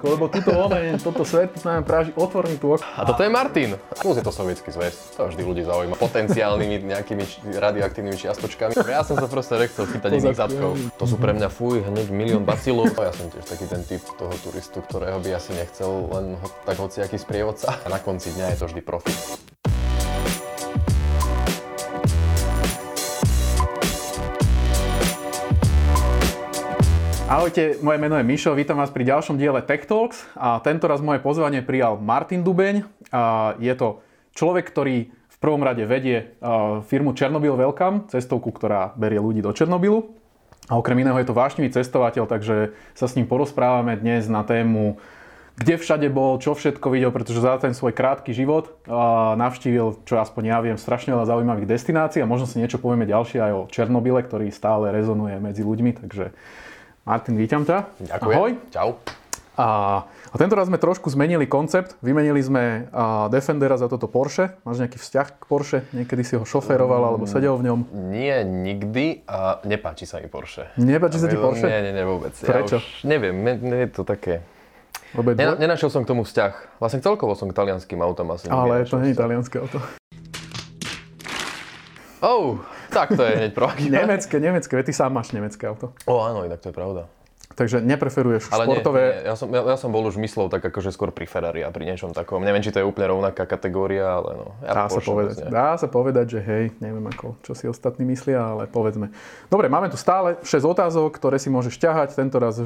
Lebo tuto one, toto svet s nami práži, otvorný tu ok. A toto je Martin. Plus je to sovietský zväz. To vždy ľudí zaujíma. Potenciálnymi nejakými radioaktívnymi čiastočkami. Ja som sa proste nechcel chytať iných zadkov. To sú pre mňa fuj, hneď milión bacilov. Ja som tiež taký ten typ toho turistu, ktorého by asi nechcel len ho, tak hociaký sprievodca. A na konci dňa je to vždy profit. Ahojte, moje meno je Mišo, vítam vás pri ďalšom diele Tech Talks a tento raz moje pozvanie prijal Martin Dubeň. A je to človek, ktorý v prvom rade vedie firmu Chernobyl Welcome, cestovku, ktorá berie ľudí do Černobylu. A okrem iného je to vášnivý cestovateľ, takže sa s ním porozprávame dnes na tému kde všade bol, čo všetko videl, pretože za ten svoj krátky život navštívil, čo aspoň ja viem, strašne veľa zaujímavých destinácií a možno si niečo povieme ďalšie aj o Černobyle, ktorý stále rezonuje medzi ľuďmi, takže Martin, vítam ťa. Ďakujem. Ahoj. Čau. A, a tento raz sme trošku zmenili koncept. Vymenili sme a, Defendera za toto Porsche. Máš nejaký vzťah k Porsche? Niekedy si ho šoféroval alebo sedel v ňom? Nie, nikdy a nepáči sa mi Porsche. Nepáči sa ti Porsche? Nie, nie, nie, vôbec. Prečo? Ja už neviem, mne, mne je to také... Nena, nenašiel som k tomu vzťah. Vlastne celkovo som k talianským autom asi Ale to nie je vzťah. italianské auto. Oh, tak to je hneď proaktíva. Nemecké, nemecké, ty sám máš nemecké auto. Ó, áno, inak to je pravda. Takže nepreferuješ Ale športové... nie, nie, ja, som, ja, ja som bol už myslel tak akože skôr pri Ferrari a pri niečom takom. Neviem, či to je úplne rovnaká kategória, ale no. Ja Dá sa, povedať, dá sa povedať, že hej, neviem ako, čo si ostatní myslia, ale povedzme. Dobre, máme tu stále 6 otázok, ktoré si môžeš ťahať. Tento raz e,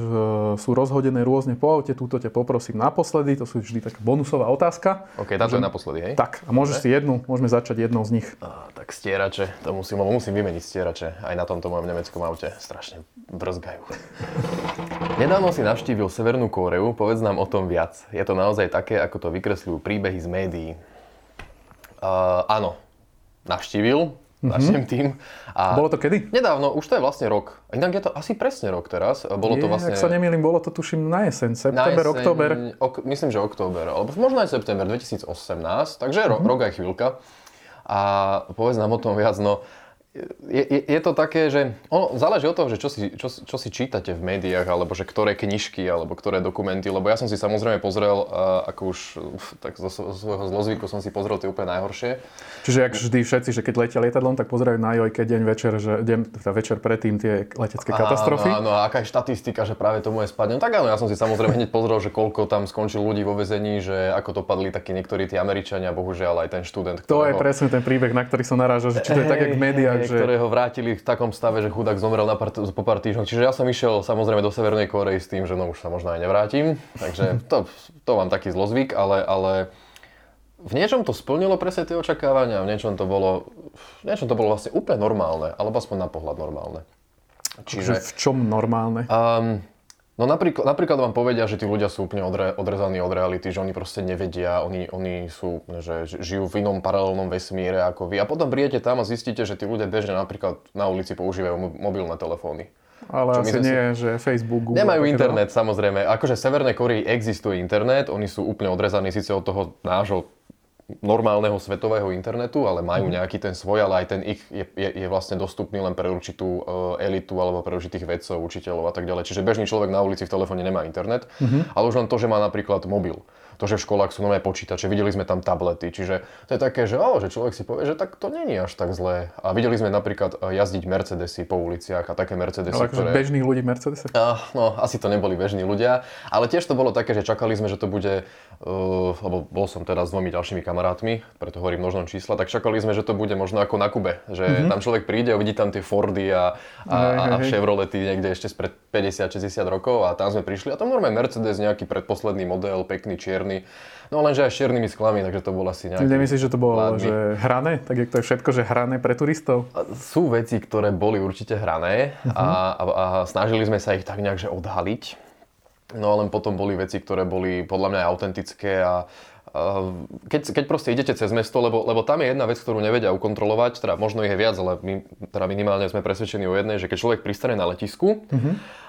sú rozhodené rôzne po aute. Túto ťa poprosím naposledy, to sú vždy taká bonusová otázka. OK, táto je naposledy, hej? Tak, a môžeš si jednu, môžeme začať jednou z nich. Á, tak stierače, to musím, musím vymeniť stierače. Aj na tomto mojom nemeckom aute. Strašne brzgajú. Nedávno si navštívil Severnú Kóreu, povedz nám o tom viac. Je to naozaj také, ako to vykresľujú príbehy z médií? Uh, áno, navštívil, mm-hmm. tým. A Bolo to kedy? Nedávno, už to je vlastne rok. Inak je to asi presne rok teraz. Bolo to Je, vlastne... Ak sa nemýlim, bolo to tuším na jeseň, na september, jeseň, október. Ok, myslím, že október, alebo možno aj september 2018, takže ro, Mhm. rok aj chvíľka. A povedz nám o tom viac, no je, je, je to také, že ono záleží od toho, že čo si, čo, čo si čítate v médiách, alebo že ktoré knižky, alebo ktoré dokumenty, lebo ja som si samozrejme pozrel, ako už tak zo, zo svojho zlozvyku som si pozrel tie úplne najhoršie. Čiže ak vždy všetci, že keď letia lietadlom, tak pozerajú na jojke deň večer, že deň, teda večer predtým tie letecké katastrofy. Áno, áno, a aká je štatistika, že práve tomu je spadne. No tak áno, ja som si samozrejme hneď pozrel, že koľko tam skončil ľudí vo väzení, že ako to padli takí niektorí tí Američania, bohužiaľ aj ten študent, To je ktorého- presne ten príbeh, na ktorý som narážal, že či to je tak, jak v médiách, Hej, že... vrátili v takom stave, že chudák zomrel na pár, po pár týždňoch. Čiže ja som išiel samozrejme do Severnej Korei s tým, že no už sa možno aj nevrátim. Takže to, to mám taký zlozvyk, ale, ale v niečom to splnilo presne tie očakávania, v niečom to bolo, v niečom to bolo vlastne úplne normálne, alebo aspoň na pohľad normálne. Že Čiže, v čom normálne? um, no napríklad, napríklad vám povedia, že tí ľudia sú úplne odre, odrezaní od reality, že oni proste nevedia, oni, oni sú, že žijú v inom paralelnom vesmíre ako vy. A potom prídete tam a zistíte, že tí ľudia bežne napríklad na ulici používajú mo- mobilné telefóny. Ale čo asi sme si- nie, že Facebook, Google... Nemajú internet, samozrejme. Akože v Severnej Koreji existuje internet, oni sú úplne odrezaní síce od toho nášho normálneho svetového internetu, ale majú nejaký ten svoj, ale aj ten ich je, je, je vlastne dostupný len pre určitú uh, elitu alebo pre určitých vedcov, učiteľov a tak ďalej. Čiže bežný človek na ulici v telefóne nemá internet, ale už len to, že má napríklad mobil. To, že v školách sú nové počítače, videli sme tam tablety, čiže to je také, že, oh, že človek si povie, že tak to není až tak zlé. A videli sme napríklad eh, jazdiť Mercedesy po uliciach a také Mercedesy, akože ktoré... bežných ľudí. Ah, no, asi to neboli bežní ľudia, ale tiež to bolo také, že čakali sme, že to bude, lebo bol som teda s dvomi ďalšími kamarátmi, preto hovorím množnom čísla, tak čakali sme, že to bude možno ako na Kube, že mm-hmm. tam človek príde a vidí tam tie Fordy a, a, Hej, a, a hej, hej. Chevrolety niekde ešte spred 50-60 rokov a tam sme prišli a tam normálne Mercedes, nejaký predposledný model, pekný, čierny, no lenže aj s čiernymi sklami, takže to bol asi Ty nejaký... nemyslíš, že to bolo že hrané? Tak jak to je všetko, že hrané pre turistov? Sú veci, ktoré boli určite hrané a, a, a snažili sme sa ich tak nejak že odhaliť. No len potom boli veci, ktoré boli podľa mňa aj autentické a keď, keď proste idete cez mesto, lebo, lebo tam je jedna vec, ktorú nevedia ukontrolovať, teda možno ich je viac, ale my teda minimálne sme presvedčení o jednej, že keď človek pristane na letisku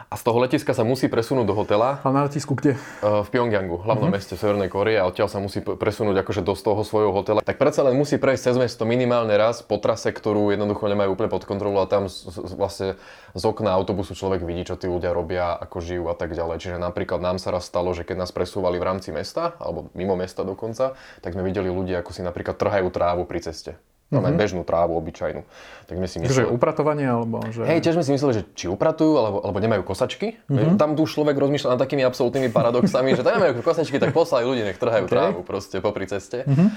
a z toho letiska sa musí presunúť do hotela. A na letisku kde? V Pyongyangu, hlavnom uh-huh. meste Severnej Korei a odtiaľ sa musí presunúť akože do toho svojho hotela. Tak predsa len musí prejsť cez mesto minimálne raz po trase, ktorú jednoducho nemajú úplne pod kontrolou a tam z, z, vlastne z okna autobusu človek vidí, čo tí ľudia robia, ako žijú a tak ďalej. Čiže napríklad nám sa raz stalo, že keď nás presúvali v rámci mesta, alebo mimo mesta dokonca, tak sme videli ľudia, ako si napríklad trhajú trávu pri ceste. No, mm-hmm. bežnú trávu, obyčajnú. Tak sme si mysleli... Že upratovanie, alebo že... Hej, tiež sme si mysleli, že či upratujú, alebo, alebo nemajú kosačky. Mm-hmm. Tam tu človek rozmýšľa nad takými absolútnymi paradoxami, že tam nemajú kosačky, tak poslali ľudí, nech trhajú okay. trávu proste popri ceste. Mm-hmm.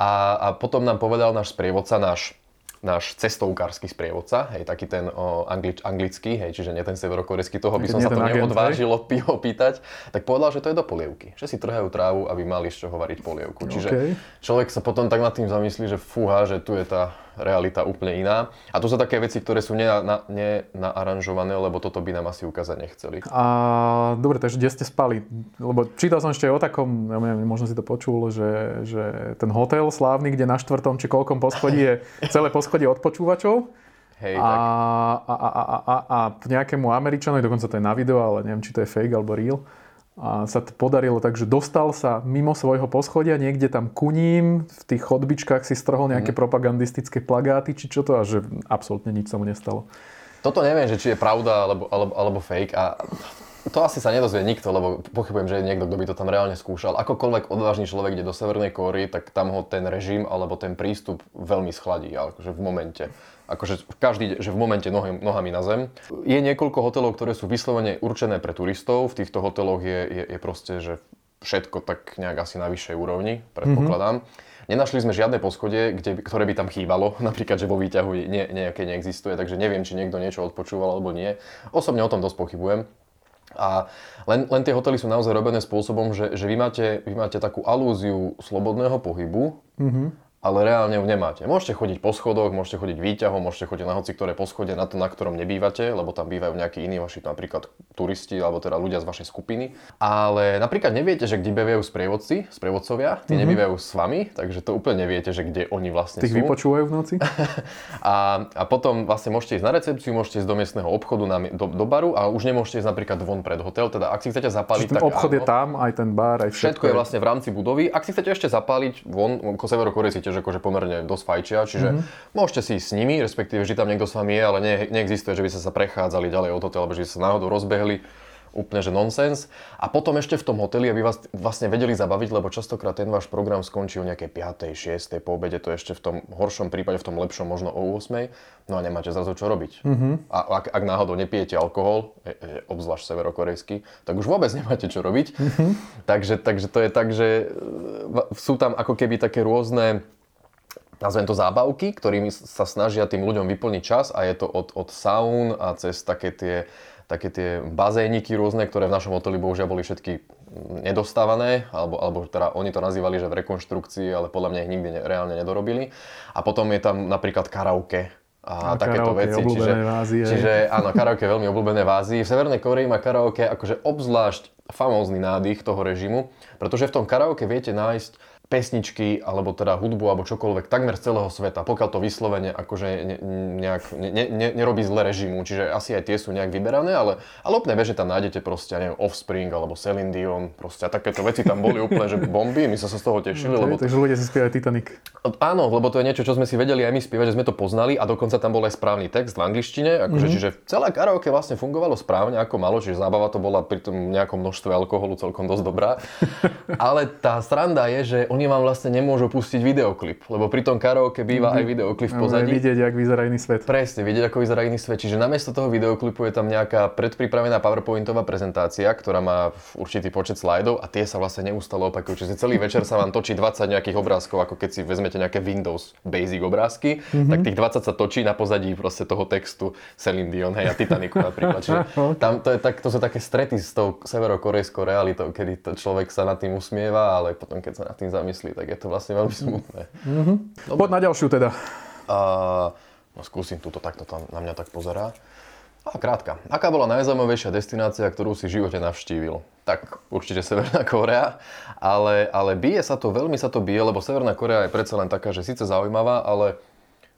A, a potom nám povedal náš sprievodca, náš náš cestovkársky sprievodca, hej, taký ten o, anglič, anglický, hej, čiže nie ten severokorejský, toho by som sa to neodvážil opýtať, tak povedal, že to je do polievky, že si trhajú trávu, aby mali z čoho variť polievku. Čiže okay. človek sa potom tak nad tým zamyslí, že fúha, že tu je tá realita úplne iná. A to sú také veci, ktoré sú nenaaranžované, ne, lebo toto by nám asi ukázať nechceli. A dobre, takže kde ste spali? Lebo čítal som ešte o takom, ja neviem, možno si to počul, že, že ten hotel slávny, kde na štvrtom či koľkom poschodí je celé poschodie odpočúvačov. Hej, a, a, a, a, a, a nejakému Američanovi, dokonca to je na video, ale neviem, či to je fake alebo real, a sa to podarilo, takže dostal sa mimo svojho poschodia, niekde tam kuním, v tých chodbičkách si strhol nejaké mm. propagandistické plagáty, či čo to, a že absolútne nič sa mu nestalo. Toto neviem, že či je pravda alebo, alebo, alebo fake a to asi sa nedozvie nikto, lebo pochybujem, že je niekto, kto by to tam reálne skúšal. Akokoľvek odvážny človek ide do Severnej Kóry, tak tam ho ten režim alebo ten prístup veľmi schladí, akože v momente akože každý, že v momente nohy, nohami na zem. Je niekoľko hotelov, ktoré sú vyslovene určené pre turistov. V týchto hoteloch je, je, je proste, že všetko tak nejak asi na vyššej úrovni, predpokladám. Mm-hmm. Nenašli sme žiadne poschodie, kde, ktoré by tam chýbalo, napríklad, že vo výťahu nie, nejaké neexistuje, takže neviem, či niekto niečo odpočúval alebo nie. Osobne o tom dosť pochybujem. A len, len tie hotely sú naozaj robené spôsobom, že, že vy, máte, vy máte takú alúziu slobodného pohybu, mm-hmm ale reálne ju nemáte. Môžete chodiť po schodoch, môžete chodiť výťahom, môžete chodiť na hoci ktoré poschodie, na to, na ktorom nebývate, lebo tam bývajú nejakí iní vaši napríklad turisti alebo teda ľudia z vašej skupiny. Ale napríklad neviete, že kde bývajú sprievodci, sprievodcovia, tí mm-hmm. nebývajú s vami, takže to úplne neviete, že kde oni vlastne Tých sú. vypočúvajú v noci? a, a potom vlastne môžete ísť na recepciu, môžete ísť do miestneho obchodu, na, do, do baru a už nemôžete ísť napríklad von pred hotel, teda ak si chcete zapáliť, Čiže ten tak obchod áno, je tam, aj ten bar, aj všetko. Všetko je vlastne v rámci budovy. Ak si chcete ešte zapáliť von, ako Severokorejci tiež akože pomerne dosť fajčia, čiže mm-hmm. môžete si ísť s nimi, respektíve, že tam niekto s vami je, ale ne, neexistuje, že by ste sa prechádzali ďalej od hotela, alebo že by sa náhodou rozbehli úplne že nonsens. A potom ešte v tom hoteli, aby vás vlastne vedeli zabaviť, lebo častokrát ten váš program skončí o nejakej 5., 6. po obede, to ešte v tom horšom prípade, v tom lepšom možno o 8. No a nemáte zrazu čo robiť. Mm-hmm. A ak, ak náhodou nepijete alkohol, je, je, obzvlášť severokorejský, tak už vôbec nemáte čo robiť. Mm-hmm. takže, takže to je tak, že e, sú tam ako keby také rôzne nazvem to zábavky, ktorými sa snažia tým ľuďom vyplniť čas a je to od, od saun a cez také tie, také tie bazéniky rôzne, ktoré v našom hoteli bohužiaľ boli všetky nedostávané, alebo, alebo teda oni to nazývali, že v rekonštrukcii, ale podľa mňa ich nikdy ne, reálne nedorobili. A potom je tam napríklad karaoke, a, a takéto veci. Čiže, vázy, čiže áno, karaoke je veľmi obľúbené vázy. V Severnej Koreji má karaoke akože obzvlášť famózny nádych toho režimu, pretože v tom karaoke viete nájsť pesničky, alebo teda hudbu, alebo čokoľvek, takmer z celého sveta, pokiaľ to vyslovene akože ne, nejak, ne, ne, nerobí zle režimu, čiže asi aj tie sú nejak vyberané, ale, ale úplne bežne tam nájdete proste, neviem, Offspring, alebo Celine Dion, proste a takéto veci tam boli úplne, že bomby, my sa z toho tešili. Okay, lebo takže ľudia si spievajú Titanic. Áno, lebo to je niečo, čo sme si vedeli aj my spievať, že sme to poznali a dokonca tam bol aj správny text v angličtine, akože, mm-hmm. čiže celé karaoke vlastne fungovalo správne ako malo, čiže zábava to bola pri tom nejakom množstve alkoholu celkom dosť dobrá. ale tá sranda je, že oni vám vlastne nemôžu pustiť videoklip, lebo pri tom karaoke býva aj videoklip v pozadí. vidieť, ako vyzerá iný svet. Presne, vidieť, ako vyzerá iný svet. Čiže namiesto toho videoklipu je tam nejaká predpripravená PowerPointová prezentácia, ktorá má určitý počet slajdov a tie sa vlastne neustále opakujú. Čiže celý večer sa vám točí 20 nejakých obrázkov, ako keď si vezmete nejaké Windows Basic obrázky, mm-hmm. tak tých 20 sa točí na pozadí proste toho textu Celine Dion, hej, a Titanicu napríklad. Čiže tam to, je tak, to sú také strety s tou severokorejskou realitou, kedy to človek sa nad tým usmieva, ale potom keď sa nad tým zamyslí, tak je to vlastne veľmi smutné. Mm-hmm. Poď na ďalšiu teda. Uh, no skúsim túto takto tam na mňa tak pozerá. A krátka. Aká bola najzaujímavejšia destinácia, ktorú si v živote navštívil? Tak určite Severná Korea, ale, ale bije sa to, veľmi sa to bije, lebo Severná Korea je predsa len taká, že síce zaujímavá, ale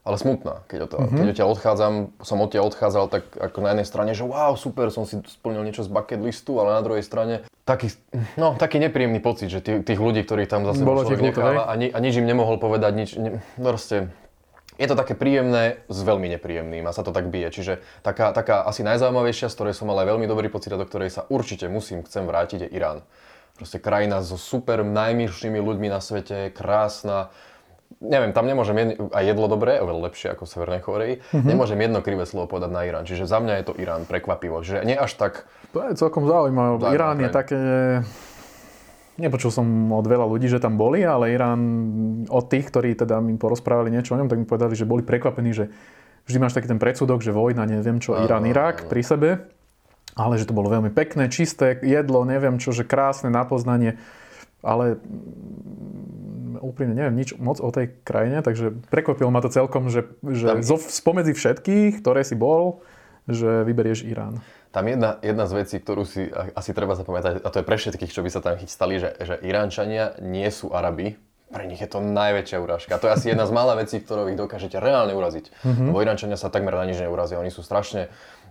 ale smutná. Keď, to, mm-hmm. keď odtiaľ odchádzam, som odtiaľ odchádzal tak ako na jednej strane, že wow, super, som si splnil niečo z bucket listu, ale na druhej strane taký, no, taký nepríjemný pocit, že tých, tých ľudí, ktorí tam zase Bolo človek necháva a, ni, a nič im nemohol povedať, nič, ne, no proste, je to také príjemné s veľmi nepríjemným a sa to tak bije. Čiže taká, taká asi najzaujímavejšia, z ktorej som mal aj veľmi dobrý pocit a do ktorej sa určite musím, chcem vrátiť, je Irán. Proste krajina so super najmilšími ľuďmi na svete, krásna, neviem, tam nemôžem jedno, aj jedlo dobré, oveľa lepšie ako v Severnej Koreji, mm-hmm. nemôžem jedno krivé slovo povedať na Irán. Čiže za mňa je to Irán prekvapivo. Čiže nie až tak... To je celkom zaujímavé. Irán je také... Nepočul som od veľa ľudí, že tam boli, ale Irán od tých, ktorí teda mi porozprávali niečo o ňom, tak mi povedali, že boli prekvapení, že vždy máš taký ten predsudok, že vojna, neviem čo, Irán, Irak pri sebe, ale že to bolo veľmi pekné, čisté jedlo, neviem čo, že krásne na poznanie, ale úprimne neviem nič moc o tej krajine, takže prekvapilo ma to celkom, že, že zo, spomedzi všetkých, ktoré si bol, že vyberieš Irán. Tam jedna, jedna z vecí, ktorú si asi treba zapamätať, a to je pre všetkých, čo by sa tam chystali, že, že Iránčania nie sú Arabi, pre nich je to najväčšia urážka. A to je asi jedna z mála vecí, ktorou ich dokážete reálne uraziť. Mm-hmm. Lebo Iránčania sa takmer na nič neurazia. Oni sú strašne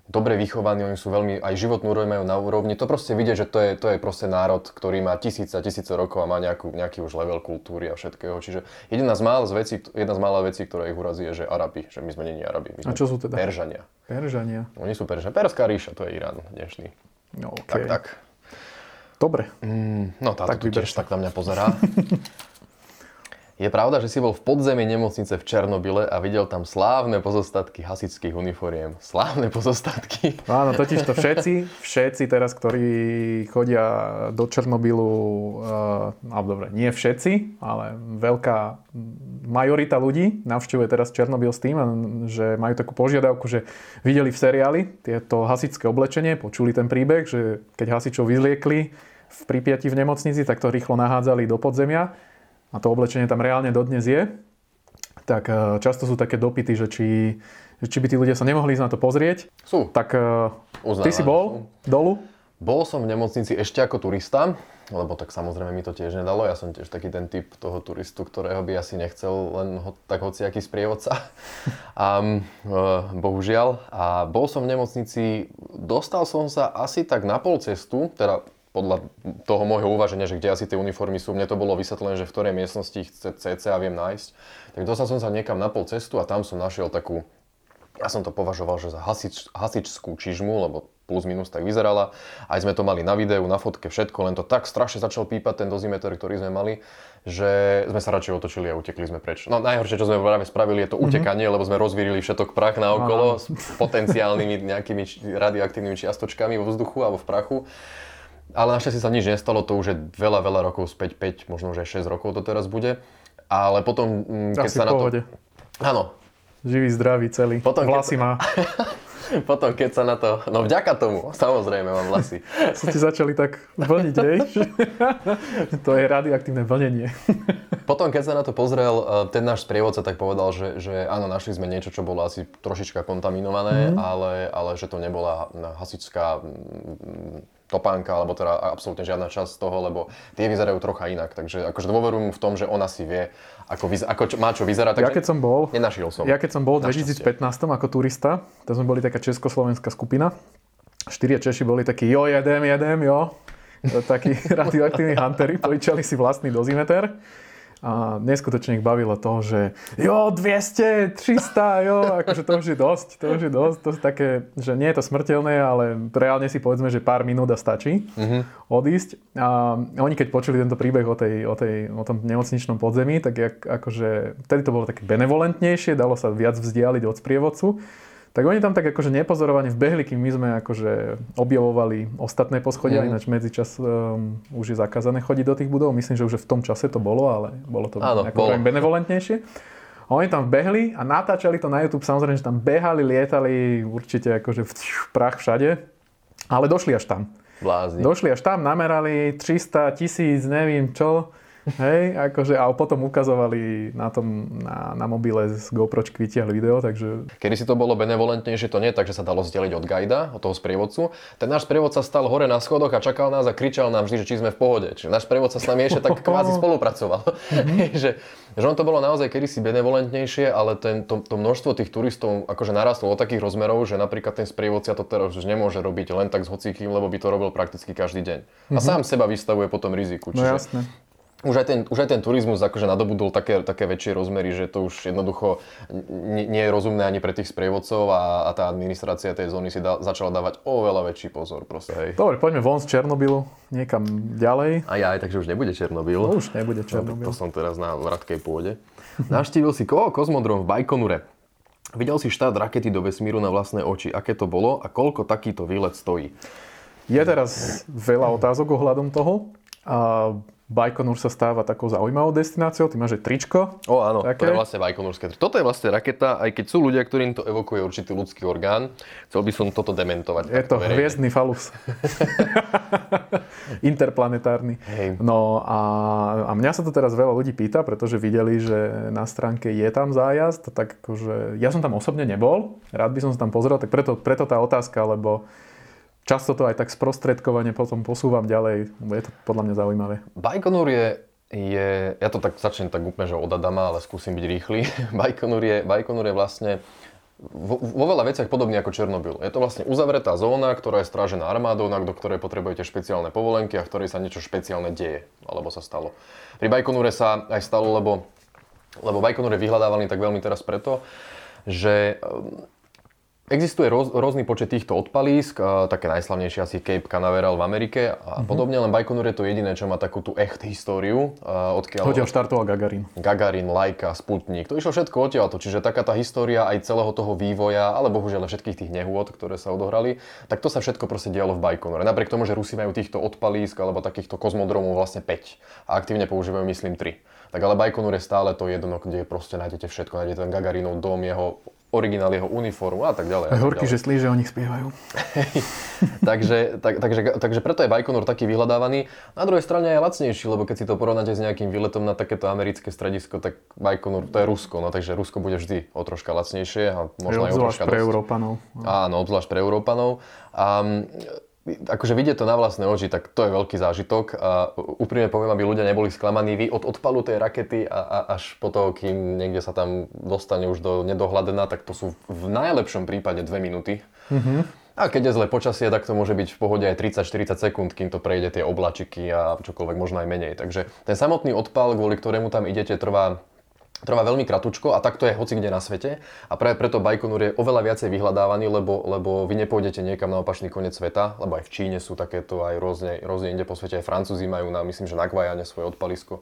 dobre vychovaní, oni sú veľmi, aj životnú úroveň majú na úrovni. To proste vidieť, že to je, to je proste národ, ktorý má tisíce a tisíce rokov a má nejakú, nejaký už level kultúry a všetkého. Čiže jedna z mála vecí, jedna z mála vecí, ktorá ich urazí, je, že Arabi, že my sme není Arabi. My sme a čo sú teda? Peržania. Peržania. Oni sú Peržania. Perská ríša, to je Irán dnešný. No, okay. Tak, tak. Dobre. Mm, no táto tak tu tiež tak na mňa pozerá. Je pravda, že si bol v podzemí nemocnice v Černobyle a videl tam slávne pozostatky hasičských uniforiem. Slávne pozostatky. Áno, totiž to všetci, všetci teraz, ktorí chodia do Černobylu, uh, alebo dobre, nie všetci, ale veľká majorita ľudí navštevuje teraz Černobyl s tým, že majú takú požiadavku, že videli v seriáli tieto hasičské oblečenie, počuli ten príbeh, že keď hasičov vyzliekli v Pripiati v nemocnici, tak to rýchlo nahádzali do podzemia a to oblečenie tam reálne dodnes je, tak e, často sú také dopity, že či, či by tí ľudia sa nemohli ísť na to pozrieť. Sú. Tak e, Uznávam, ty si bol sú. dolu? Bol som v nemocnici ešte ako turista, lebo tak samozrejme mi to tiež nedalo. Ja som tiež taký ten typ toho turistu, ktorého by asi nechcel len ho, tak hociaký sprievodca. A, e, bohužiaľ. A bol som v nemocnici, dostal som sa asi tak na pol cestu, teda podľa toho môjho uvaženia, že kde asi tie uniformy sú, mne to bolo vysvetlené, že v ktorej miestnosti ich cca viem nájsť. Tak dostal som sa niekam na pol cestu a tam som našiel takú, ja som to považoval, že za hasič, hasičskú čižmu, lebo plus minus tak vyzerala. Aj sme to mali na videu, na fotke, všetko, len to tak strašne začal pípať ten dozimeter, ktorý sme mali, že sme sa radšej otočili a utekli sme preč. No najhoršie, čo sme práve spravili, je to mm-hmm. utekanie, lebo sme rozvírili všetok prach na okolo s potenciálnymi nejakými radioaktívnymi čiastočkami vo vzduchu alebo v prachu. Ale našťastie sa nič nestalo, to už je veľa, veľa rokov späť, 5, možno aj 6 rokov to teraz bude. Ale potom, mm, keď Asi sa na to... Áno. Živý, zdravý, celý. Potom, Vlasy keď... má. potom, keď sa na to... No vďaka tomu, samozrejme mám vlasy. Sa ti začali tak vlniť, hej? to je radioaktívne vlnenie. potom, keď sa na to pozrel, eh, ten náš sprievodca tak povedal, že, že áno, našli sme niečo, čo bolo asi trošička kontaminované, mm. ale, ale že to nebola hasičská mm, topánka, alebo teda absolútne žiadna časť z toho, lebo tie vyzerajú trocha inak. Takže akože dôverujem v tom, že ona si vie, ako, vyz- ako čo, má čo vyzerať. Ja keď som bol, nenašiel som. Ja keď som bol v 2015 ako turista, to sme boli taká československá skupina. Štyria Češi boli takí, jo, jedem, jedem, jo. Takí radioaktívni huntery, požičali si vlastný dozimeter a neskutočne ich bavilo to, že jo, 200, 300, jo, akože to už je dosť, to už je dosť. To je také, že nie je to smrteľné, ale reálne si povedzme, že pár minút a stačí mm-hmm. odísť. A oni keď počuli tento príbeh o, tej, o, tej, o tom nemocničnom podzemí, tak jak, akože, vtedy to bolo také benevolentnejšie, dalo sa viac vzdialiť od sprievodcu. Tak oni tam tak akože nepozorovane vbehli, kým my sme akože objavovali ostatné poschodia, mm. ináč medzičas um, už je zakázané chodiť do tých budov. Myslím, že už v tom čase to bolo, ale bolo to Áno, ako bolo. benevolentnejšie. A oni tam vbehli a natáčali to na YouTube, samozrejme, že tam behali, lietali, určite akože prach všade, ale došli až tam. Blázni. Došli až tam, namerali 300, tisíc, neviem čo, Hej, akože, a potom ukazovali na tom, na, na mobile z GoPročky vytiahli video, takže... Kedy si to bolo benevolentnejšie, to nie tak, že sa dalo zdeliť od guida, od toho sprievodcu. Ten náš sprievodca stal hore na schodoch a čakal nás a kričal nám vždy, že či sme v pohode. Čiže náš sprievodca s nami ešte tak kvázi spolupracoval. Mm-hmm. že, že on to bolo naozaj kedysi benevolentnejšie, ale ten, to, to množstvo tých turistov akože narastlo do takých rozmerov, že napríklad ten sprievodca to teraz už nemôže robiť len tak s hocikým, lebo by to robil prakticky každý deň. Mm-hmm. A mhm. sám seba vystavuje potom riziku. No čiže no jasné už aj, ten, už aj ten turizmus akože nadobudol také, také väčšie rozmery, že to už jednoducho nie, nie je rozumné ani pre tých sprievodcov a, a tá administrácia tej zóny si da, začala dávať oveľa väčší pozor. Proste, hej. Dobre, poďme von z Černobylu niekam ďalej. A ja aj, takže už nebude Černobyl. No, už nebude Černobyl. No, to som teraz na vratkej pôde. Navštívil si ko? kozmodrom v Bajkonure. Videl si štát rakety do vesmíru na vlastné oči. Aké to bolo a koľko takýto výlet stojí? Je teraz veľa otázok ohľadom toho. A Bajkonur sa stáva takou zaujímavou destináciou, ty máš aj tričko. O áno, také. to je vlastne Bajkonurské tričko. Toto je vlastne raketa, aj keď sú ľudia, ktorým to evokuje určitý ľudský orgán. Chcel by som toto dementovať. Je to verejne. hviezdny falus. Interplanetárny. Hej. No a, a mňa sa to teraz veľa ľudí pýta, pretože videli, že na stránke je tam zájazd, tak akože ja som tam osobne nebol, rád by som sa tam pozrel, tak preto, preto tá otázka, lebo často to aj tak sprostredkovane potom posúvam ďalej, je to podľa mňa zaujímavé. Bajkonur je, je, ja to tak začnem tak úplne, že od Adama, ale skúsim byť rýchly. Bajkonur je, Bajkonur je vlastne vo, vo veľa veciach podobný ako Černobyl. Je to vlastne uzavretá zóna, ktorá je strážená armádou, do ktorej potrebujete špeciálne povolenky a v ktorej sa niečo špeciálne deje, alebo sa stalo. Pri Bajkonure sa aj stalo, lebo, lebo Bajkonur je vyhľadávaný tak veľmi teraz preto, že Existuje roz, rôzny počet týchto odpalísk, také najslavnejšie asi Cape Canaveral v Amerike a mm-hmm. podobne, len Baikonur je to jediné, čo má takú tú echt históriu. odkiaľ... Odtiaľ štartoval Gagarin. Gagarin, Laika, Sputnik, to išlo všetko odtiaľto, čiže taká tá história aj celého toho vývoja, ale bohužiaľ všetkých tých nehôd, ktoré sa odohrali, tak to sa všetko proste dialo v Baikonure. Napriek tomu, že Rusi majú týchto odpalísk alebo takýchto kozmodromov vlastne 5 a aktívne používajú myslím 3. Tak ale Baikonur je stále to jedno, kde proste nájdete všetko, nájdete ten Gagarinov dom, jeho originál jeho uniformu a tak ďalej. A horky, že slíže o nich spievajú. takže, tak, takže, takže preto je Bajkonur taký vyhľadávaný. Na druhej strane je lacnejší, lebo keď si to porovnáte s nejakým výletom na takéto americké stredisko, tak Bajkonur to je Rusko, no takže Rusko bude vždy o troška lacnejšie a možno aj o troška pre dosť. Európanov. Áno, obzvlášť pre Európanov. A akože vidieť to na vlastné oči, tak to je veľký zážitok a úprimne poviem, aby ľudia neboli sklamaní. Vy od odpalu tej rakety a, a až po to, kým niekde sa tam dostane už do nedohľadená, tak to sú v najlepšom prípade dve minúty. Mm-hmm. A keď je zlé počasie, tak to môže byť v pohode aj 30-40 sekúnd, kým to prejde tie oblačiky a čokoľvek možno aj menej. Takže ten samotný odpal, kvôli ktorému tam idete, trvá trvá veľmi kratučko a takto je hoci kde na svete. A práve preto Baikonur je oveľa viacej vyhľadávaný, lebo, lebo vy nepôjdete niekam na opačný koniec sveta, lebo aj v Číne sú takéto, aj rôzne, rôzne inde po svete, aj Francúzi majú na, myslím, že na Guajane svoje odpalisko.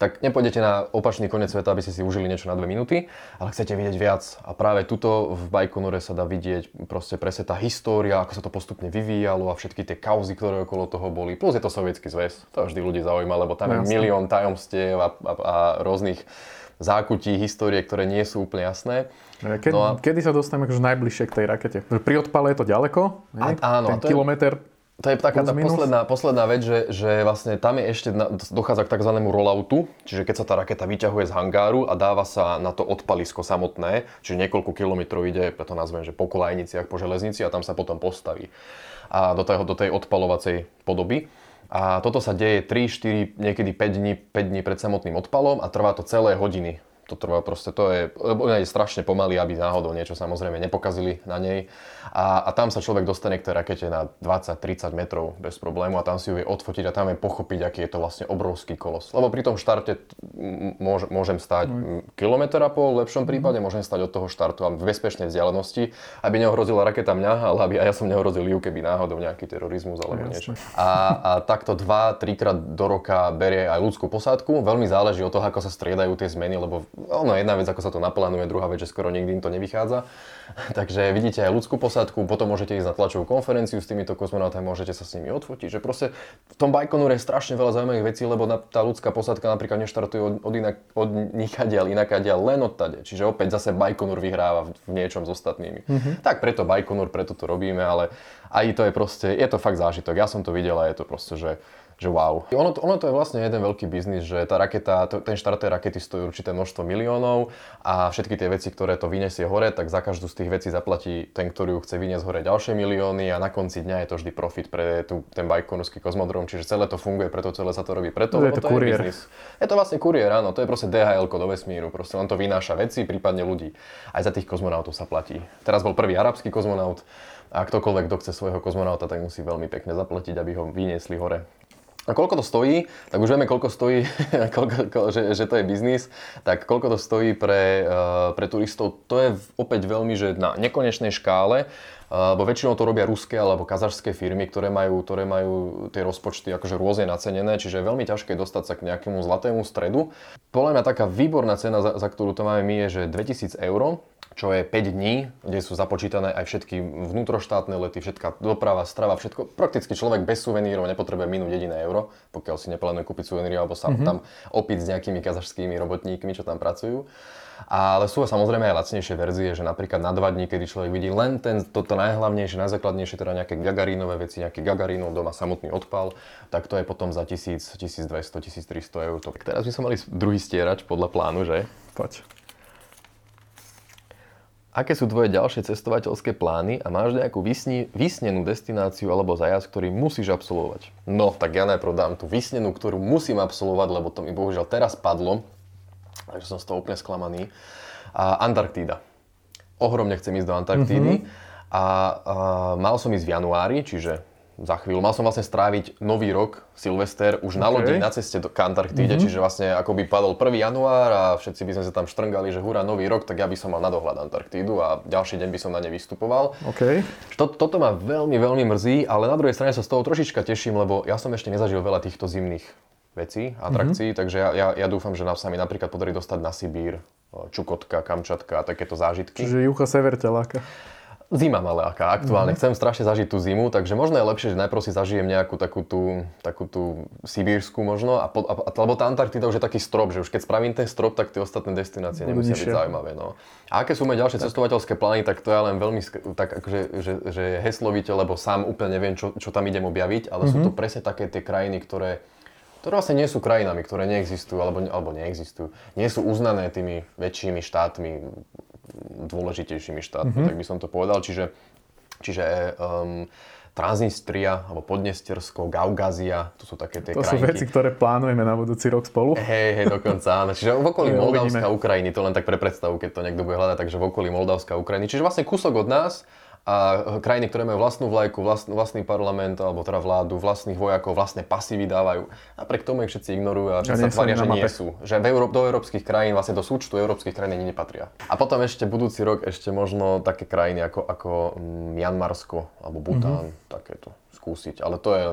Tak nepôjdete na opačný koniec sveta, aby ste si užili niečo na dve minúty, ale chcete vidieť viac. A práve tuto v Baikonure sa dá vidieť proste presne tá história, ako sa to postupne vyvíjalo a všetky tie kauzy, ktoré okolo toho boli. Plus je to sovietský zväz, to vždy ľudí zaujíma, lebo tam je milión tajomstiev a, a, a rôznych zákutí histórie, ktoré nie sú úplne jasné. Kedy, no a... kedy sa dostaneme akože najbližšie k tej rakete? Pri odpale je to ďaleko? A, áno. Ten kilometr to je taká tá posledná, posledná vec, že, že vlastne tam je ešte, dochádza k tzv. rolloutu, čiže keď sa tá raketa vyťahuje z hangáru a dáva sa na to odpalisko samotné, čiže niekoľko kilometrov ide, preto nazvem, že po kolajniciach, po železnici a tam sa potom postaví a do, tej, do tej odpalovacej podoby. A toto sa deje 3, 4, niekedy 5 dní, 5 dní pred samotným odpalom a trvá to celé hodiny to trvá proste, to je, lebo ona je strašne pomalý, aby náhodou niečo samozrejme nepokazili na nej. A, a tam sa človek dostane k tej rakete na 20-30 metrov bez problému a tam si ju vie odfotiť a tam je pochopiť, aký je to vlastne obrovský kolos. Lebo pri tom štarte môž, môžem stať mm. kilometr a pol, v lepšom prípade môžem stať od toho štartu a v bezpečnej vzdialenosti, aby neohrozila raketa mňa, ale aby aj ja som neohrozil ju, keby náhodou nejaký terorizmus alebo niečo. A, a takto 2-3 krát do roka berie aj ľudskú posádku. Veľmi záleží od toho, ako sa striedajú tie zmeny, lebo ono jedna vec, ako sa to naplánuje, druhá vec, že skoro nikdy im to nevychádza. Takže vidíte aj ľudskú posádku, potom môžete ísť na tlačovú konferenciu s týmito kozmonautami, môžete sa s nimi odfotiť. Že proste v tom Bajkonure je strašne veľa zaujímavých vecí, lebo tá ľudská posádka napríklad neštartuje od, od, inak, od nikadiaľ, inakadiaľ, len od tade. Čiže opäť zase Bajkonur vyhráva v, v niečom s ostatnými. Mm-hmm. Tak preto Bajkonur, preto to robíme, ale aj to je proste, je to fakt zážitok. Ja som to videl a je to proste, že že wow. Ono, ono to je vlastne jeden veľký biznis, že tá raketa, to, ten štart tej rakety stojí určité množstvo miliónov a všetky tie veci, ktoré to vyniesie hore, tak za každú z tých vecí zaplatí ten, ktorý ju chce vyniesť hore ďalšie milióny a na konci dňa je to vždy profit pre tú, ten bajkonský kozmodrom, čiže celé to funguje, preto celé sa to robí. Preto, je to, to kuriér. je biznis. Je to vlastne kuriér, áno, to je proste DHL do vesmíru, proste len to vynáša veci, prípadne ľudí. Aj za tých kozmonautov sa platí. Teraz bol prvý arabský kozmonaut, a ktokoľvek, kto chce svojho kozmonauta, tak musí veľmi pekne zaplatiť, aby ho vyniesli hore. A koľko to stojí, tak už vieme, koľko stojí, koľko, že, že to je biznis, tak koľko to stojí pre, uh, pre turistov, to je opäť veľmi, že na nekonečnej škále, lebo väčšinou to robia ruské alebo kazašské firmy, ktoré majú, ktoré majú tie rozpočty akože rôzne nacenené, čiže je veľmi ťažké dostať sa k nejakému zlatému stredu. Podľa mňa taká výborná cena, za, za ktorú to máme my, je, že 2000 eur, čo je 5 dní, kde sú započítané aj všetky vnútroštátne lety, všetká doprava, strava, všetko. Prakticky človek bez suvenírov nepotrebuje minúť jediné euro, pokiaľ si neplánuje kúpiť suveníry alebo sa mm-hmm. tam opiť s nejakými kazašskými robotníkmi, čo tam pracujú. Ale sú samozrejme aj lacnejšie verzie, že napríklad na dva dní, kedy človek vidí len ten, toto najhlavnejšie, najzákladnejšie, teda nejaké gagarínové veci, nejaký gagarínov doma samotný odpal, tak to je potom za 1000, 1200, 1300 eur. Tak teraz by sme mali druhý stierač podľa plánu, že? Poď. Aké sú tvoje ďalšie cestovateľské plány a máš nejakú vysni, vysnenú destináciu alebo zajazd, ktorý musíš absolvovať? No, tak ja najprv dám tú vysnenú, ktorú musím absolvovať, lebo to mi bohužiaľ teraz padlo, takže som z toho úplne sklamaný. A Antarktída. Ohromne chcem ísť do Antarktídy. Mm-hmm. A, a mal som ísť v januári, čiže za chvíľu. Mal som vlastne stráviť nový rok, Silvester, už okay. na lodi na ceste do Antarktíde, mm-hmm. čiže vlastne ako by padol 1. január a všetci by sme sa tam štrngali, že hurá nový rok, tak ja by som mal na dohľad Antarktídu a ďalší deň by som na ne vystupoval. Okay. To, toto ma veľmi, veľmi mrzí, ale na druhej strane sa z toho trošička teším, lebo ja som ešte nezažil veľa týchto zimných vecí, atrakcií, mm-hmm. takže ja, ja, ja dúfam, že nám sa mi napríklad podarí dostať na Sibír, Čukotka, Kamčatka a takéto zážitky. Čiže jucha sever ťa láka. Zima ma láka aktuálne. Mm-hmm. Chcem strašne zažiť tú zimu, takže možno je lepšie, že najprv si zažijem nejakú takú tú, takú tú sibírsku možno, a, po, a, lebo tá Antarktida už je taký strop, že už keď spravím ten strop, tak tie ostatné destinácie nemusia byť zaujímavé. No. A aké sú moje ďalšie tak. cestovateľské plány, tak to je len veľmi tak akože, že, že heslovite, lebo sám úplne neviem, čo, čo tam idem objaviť, ale mm-hmm. sú to mhm. presne také tie krajiny, ktoré ktoré vlastne nie sú krajinami, ktoré neexistujú alebo, alebo neexistujú, nie sú uznané tými väčšími štátmi, dôležitejšími štátmi, mm-hmm. tak by som to povedal. Čiže, čiže um, Transnistria alebo Podnestersko, Gaugázia, to sú také tie To krajinky. sú veci, ktoré plánujeme na budúci rok spolu. Hej, hej, dokonca áno. Čiže v okolí Moldavska, Ukrajiny, to len tak pre predstavu, keď to niekto bude hľadať, takže v okolí Moldavska, Ukrajiny. Čiže vlastne kúsok od nás, a krajiny, ktoré majú vlastnú vlajku, vlastný, vlastný parlament, alebo teda vládu, vlastných vojakov, vlastné pasy vydávajú. Napriek tomu ich všetci ignorujú a všetci sa tvária, že nie sú. Že v Euró- do európskych krajín, vlastne do súčtu európskych krajín ani nepatria. A potom ešte budúci rok ešte možno také krajiny ako, ako Mianmarsko alebo Bután, mm-hmm. takéto skúsiť. Ale to je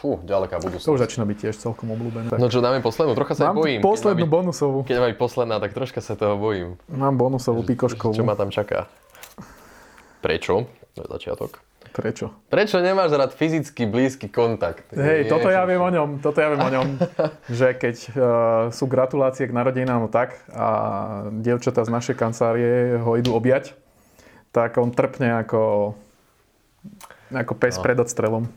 fú, ďaleká budúcnosť. To už začína byť tiež celkom obľúbené. No čo, dáme poslednú? Trocha sa Mám bojím. poslednú keď bonusovú. Keď má byť posledná, tak troška sa toho bojím. Mám bonusovú pikoškovú. Čo ma tam čaká? Prečo? To je začiatok. Prečo? Prečo nemáš rád fyzicky blízky kontakt? Hej, toto ja viem o ňom, toto ja viem o ňom, že keď uh, sú gratulácie k narodinám no tak a dievčatá z našej kancelárie ho idú objať, tak on trpne ako, ako pes no. pred odstrelom.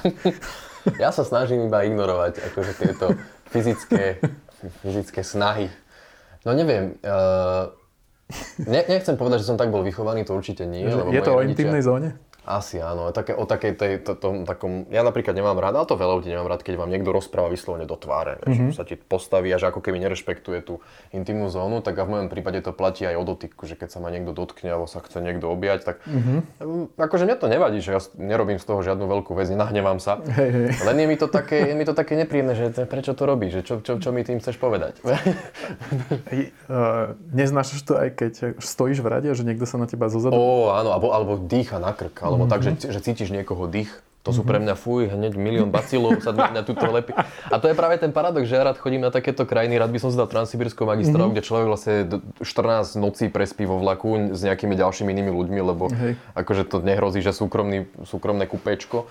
ja sa snažím iba ignorovať akože tieto fyzické, fyzické snahy. No neviem, uh, ne, nechcem povedať, že som tak bol vychovaný, to určite nie. Lebo je to o intimnej zóne? Asi áno, také, o takej tej, to, tom, takom, ja napríklad nemám rád, ale to veľa ľudí nemám rád, keď vám niekto rozpráva vyslovene do tváre, mm-hmm. že sa ti postaví a že ako keby nerešpektuje tú intimnú zónu, tak a v mojom prípade to platí aj o dotyku, že keď sa ma niekto dotkne alebo sa chce niekto objať, tak mm-hmm. akože mňa to nevadí, že ja nerobím z toho žiadnu veľkú vec, nenahnevám sa, hey, hey. len je mi to také, je mi to také nepríjemné, že prečo to robíš, že čo, čo, čo mi tým chceš povedať. Hey, uh, neznášaš to aj keď stojíš v rade že niekto sa na teba zozadu... Ó, áno, alebo, alebo dýcha na krk, alebo mm-hmm. tak, že, že cítiš niekoho dých, to sú pre mňa fuj, hneď milión bacilov sa na túto lepí. A to je práve ten paradox, že ja rád chodím na takéto krajiny, rád by som si dal Transsibirskou magistrálu, mm-hmm. kde človek vlastne 14 nocí prespí vo vlaku s nejakými ďalšími inými ľuďmi, lebo Hej. akože to nehrozí, že súkromný, súkromné kupečko.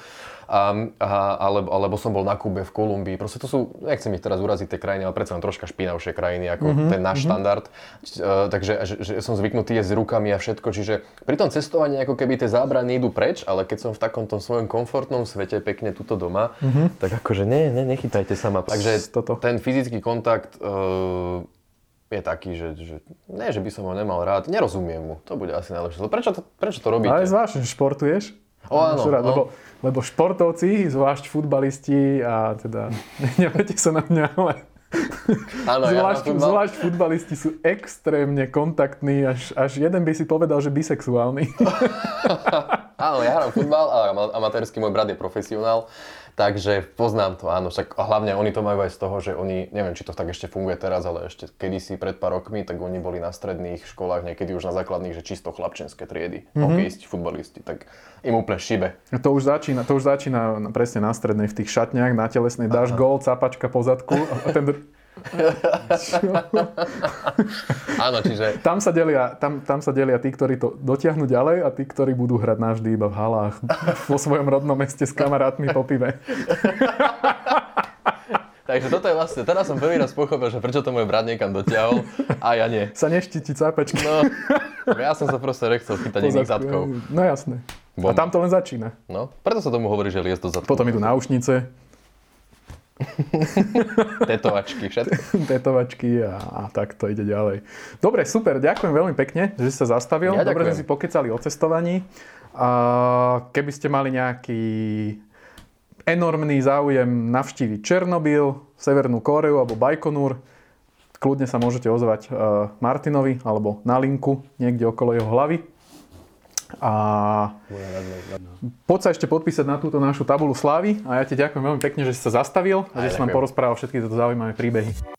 a, a, alebo, alebo som bol na Kube, v Kolumbii. Proste to sú, nechcem ich teraz uraziť tie krajiny, ale predsa len troška špinavšie krajiny ako mm-hmm. ten náš mm-hmm. štandard. Uh, takže že, že som zvyknutý jesť rukami a všetko. Čiže pri tom cestovaní ako keby tie zábrany idú preč, ale keď som v takom tom svojom komfortnom svete pekne tuto doma, mm-hmm. tak akože ne, ne, nechytajte sa ma. Takže Toto. ten fyzický kontakt uh, je taký, že, že ne, že by som ho nemal rád, nerozumiem mu. To bude asi najlepšie. Prečo to, prečo to robíte? Ale zvláštne, že športuješ. O, áno, rád, no. lebo, lebo športovci, zvlášť futbalisti a teda, neviete sa na mňa, ale Áno, zvlášť, ja zvlášť futbalisti sú extrémne kontaktní, až, až jeden by si povedal, že bisexuálny. Áno, ja hrám futbal a amatérsky môj brat je profesionál. Takže poznám to, áno. Však hlavne oni to majú aj z toho, že oni, neviem, či to tak ešte funguje teraz, ale ešte kedysi pred pár rokmi, tak oni boli na stredných školách, niekedy už na základných, že čisto chlapčenské triedy, mm-hmm. hokejisti, futbalisti, tak im úplne šibe. A to už začína, to už začína presne na strednej, v tých šatniach, na telesnej, dáš gól, capačka po zadku ten Áno, čiže... Tam sa, delia, tam, tam sa delia tí, ktorí to dotiahnu ďalej a tí, ktorí budú hrať navždy iba v halách vo svojom rodnom meste s kamarátmi po pive. Takže toto je vlastne, teraz som prvý raz pochopil, že prečo to môj brat niekam dotiahol a ja nie. Sa neštíti cápečky. No, ja som sa proste nechcel chytať iných zadkov. No jasné. Bom. A tam to len začína. No, preto sa tomu hovorí, že liest do zadkov. Potom idú náušnice, Tetovačky, všetko. Tetovačky a, a tak to ide ďalej. Dobre, super, ďakujem veľmi pekne, že si sa zastavil. Ja Dobre sme si pokecali o cestovaní. A keby ste mali nejaký enormný záujem navštíviť Černobyl, Severnú Kóreu alebo Bajkonur, kľudne sa môžete ozvať e, Martinovi alebo na linku niekde okolo jeho hlavy. A poď sa ešte podpísať na túto našu tabulu slávy a ja ti ďakujem veľmi pekne, že si sa zastavil a že si nám porozprával všetky tieto zaujímavé príbehy.